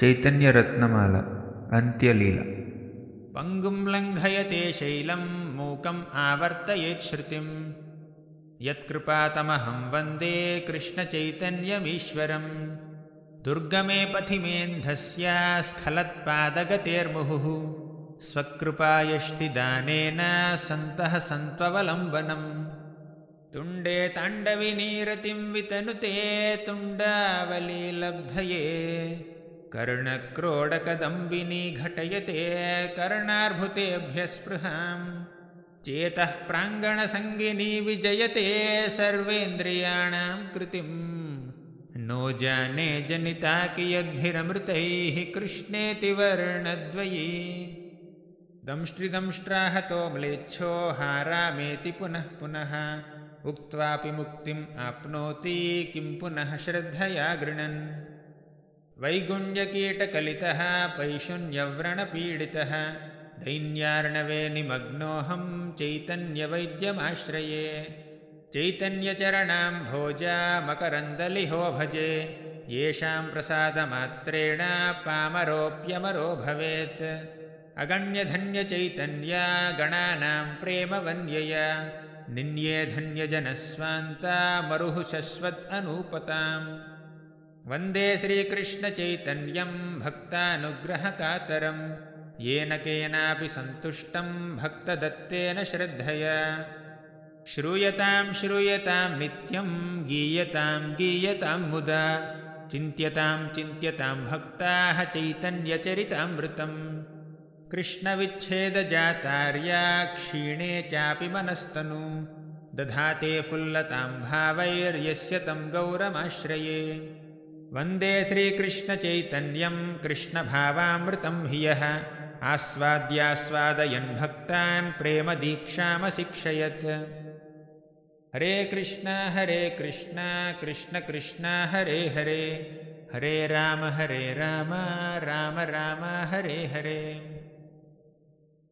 चैतन्यरत्नमाला अन्त्यलीला। पङ्गुं लङ्घयते शैलं मूकम् आवर्तयेत् श्रुतिम् यत्कृपातमहं वन्दे कृष्णचैतन्यमीश्वरम् दुर्गमे पथिमेन्धस्य स्खलत्पादगतेर्मुहुः स्वकृपायष्टिदानेन सन्तः सन्त्ववलम्बनम् तुण्डे ताण्डविनीरतिं वितनुते तुण्डावलीलब्धये कर्णक्रोडकदम्बिनी घटयते कर्णार्भुतेभ्यः स्पृहाम् चेतः प्राङ्गणसङ्गिनी विजयते सर्वेन्द्रियाणां कृतिम् नो जाने जनिता कियद्भिरमृतैः कृष्णेति वर्णद्वयी दंष्ट्रिदंष्ट्राहतो म्लेच्छो हारामेति पुनः पुनः उक्त्वापि मुक्तिम् आपनोति किं पुनः श्रद्धया गृणन् वैगुण्यकीटकलितः पैशुन्यव्रणपीडितः। दैन्यार्णवे निमग्नोऽहं चैतन्यवैद्यमाश्रये। चैतन्यचरणां भोजा मकरन्दलिहो भजे येषां प्रसादमात्रेण पामरोऽप्यमरो भवेत्। अगण्यधन्यचैतन्या गणानां प्रेमवन्यया। निन्ये धन्यजनस्वान्ता मरुः शश्वत् अनूपताम् वन्दे श्रीकृष्णचैतन्यं भक्तानुग्रहकातरं येन केनापि सन्तुष्टं भक्तदत्तेन श्रद्धया। श्रूयतां श्रूयतां नित्यं गीयतां गीयतां मुदा। चिन्त्यतां चिन्त्यतां भक्ताः चैतन्यचरितामृतम्। कृष्णविच्छेदजातार्या क्षीणे चापि मनस्तनु। दधाते फुल्लतां भावैर्यस्य तं गौरमाश्रये वन्दे श्रीकृष्णचैतन्यं कृष्णभावामृतं हि यः। आस्वाद्यास्वादयन् भक्तान् प्रेमदीक्षामशिक्षयत्। हरे कृष्ण हरे कृष्ण कृष्ण कृष्ण हरे हरे। हरे राम हरे राम राम राम हरे हरे